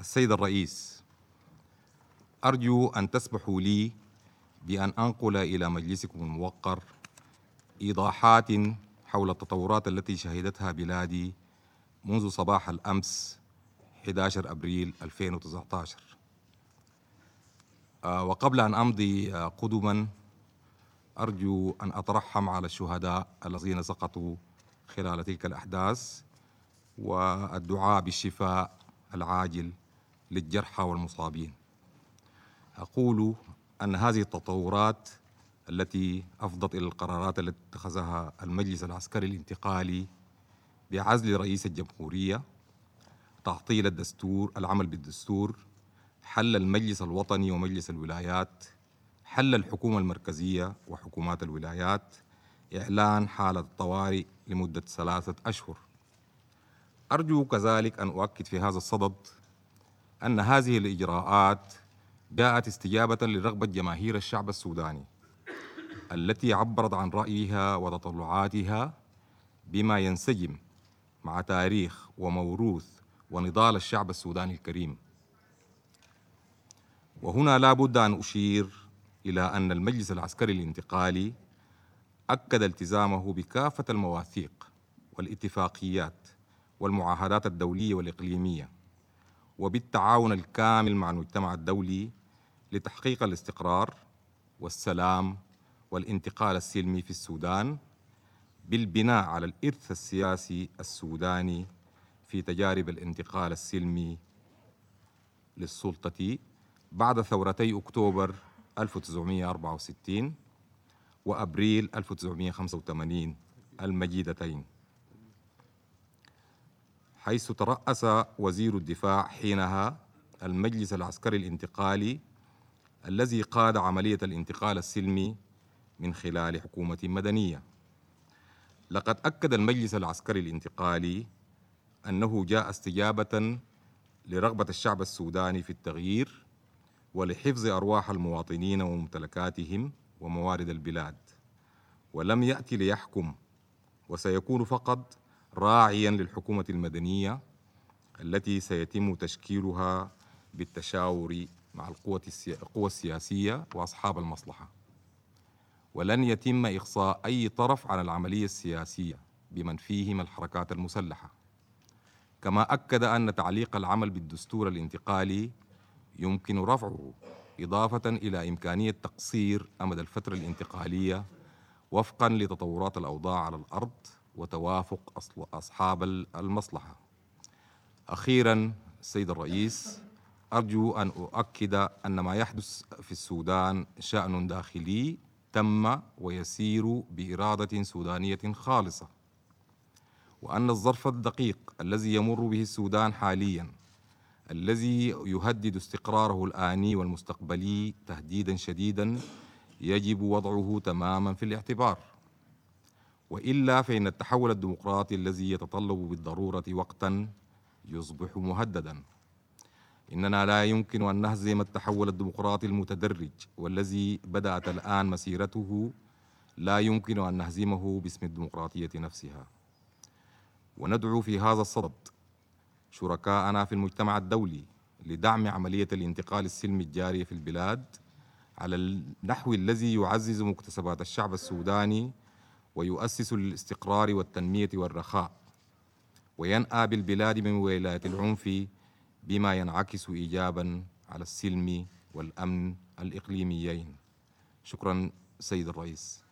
السيد الرئيس أرجو أن تسمحوا لي بأن أنقل إلى مجلسكم الموقر إيضاحات حول التطورات التي شهدتها بلادي منذ صباح الأمس 11 أبريل 2019 آه، وقبل أن أمضي آه، قدما أرجو أن أترحم على الشهداء الذين سقطوا خلال تلك الأحداث والدعاء بالشفاء العاجل للجرحى والمصابين. أقول أن هذه التطورات التي أفضت إلى القرارات التي اتخذها المجلس العسكري الانتقالي بعزل رئيس الجمهورية تعطيل الدستور العمل بالدستور حل المجلس الوطني ومجلس الولايات حل الحكومة المركزية وحكومات الولايات إعلان حالة الطوارئ لمدة ثلاثة أشهر. أرجو كذلك أن أؤكد في هذا الصدد أن هذه الإجراءات جاءت استجابة لرغبة جماهير الشعب السوداني التي عبرت عن رأيها وتطلعاتها بما ينسجم مع تاريخ وموروث ونضال الشعب السوداني الكريم. وهنا لا بد أن أشير إلى أن المجلس العسكري الانتقالي أكد التزامه بكافة المواثيق والاتفاقيات والمعاهدات الدولية والإقليمية. وبالتعاون الكامل مع المجتمع الدولي لتحقيق الاستقرار والسلام والانتقال السلمي في السودان بالبناء على الإرث السياسي السوداني في تجارب الانتقال السلمي للسلطة بعد ثورتي أكتوبر 1964 وأبريل 1985 المجيدتين. حيث ترأس وزير الدفاع حينها المجلس العسكري الانتقالي الذي قاد عملية الانتقال السلمي من خلال حكومة مدنية. لقد أكد المجلس العسكري الانتقالي أنه جاء استجابة لرغبة الشعب السوداني في التغيير ولحفظ أرواح المواطنين وممتلكاتهم وموارد البلاد ولم يأتي ليحكم وسيكون فقط راعيا للحكومة المدنية التي سيتم تشكيلها بالتشاور مع القوى السياسية وأصحاب المصلحة. ولن يتم إخصاء أي طرف عن العملية السياسية بمن فيهم الحركات المسلحة. كما أكد أن تعليق العمل بالدستور الانتقالي يمكن رفعه إضافة إلى إمكانية تقصير أمد الفترة الانتقالية وفقا لتطورات الأوضاع على الأرض وتوافق أصحاب المصلحة. أخيرا السيد الرئيس أرجو أن أؤكد أن ما يحدث في السودان شأن داخلي تم ويسير بإرادة سودانية خالصة وأن الظرف الدقيق الذي يمر به السودان حاليا الذي يهدد استقراره الآني والمستقبلي تهديدا شديدا يجب وضعه تماما في الاعتبار. وإلا فإن التحول الديمقراطي الذي يتطلب بالضرورة وقتا يصبح مهددا. إننا لا يمكن أن نهزم التحول الديمقراطي المتدرج والذي بدأت الآن مسيرته. لا يمكن أن نهزمه باسم الديمقراطية نفسها. وندعو في هذا الصدد شركاءنا في المجتمع الدولي لدعم عملية الانتقال السلمي الجارية في البلاد على النحو الذي يعزز مكتسبات الشعب السوداني ويؤسس للاستقرار والتنمية والرخاء وينأى بالبلاد من ولاية العنف بما ينعكس إيجابا على السلم والأمن الإقليميين. شكرا سيد الرئيس.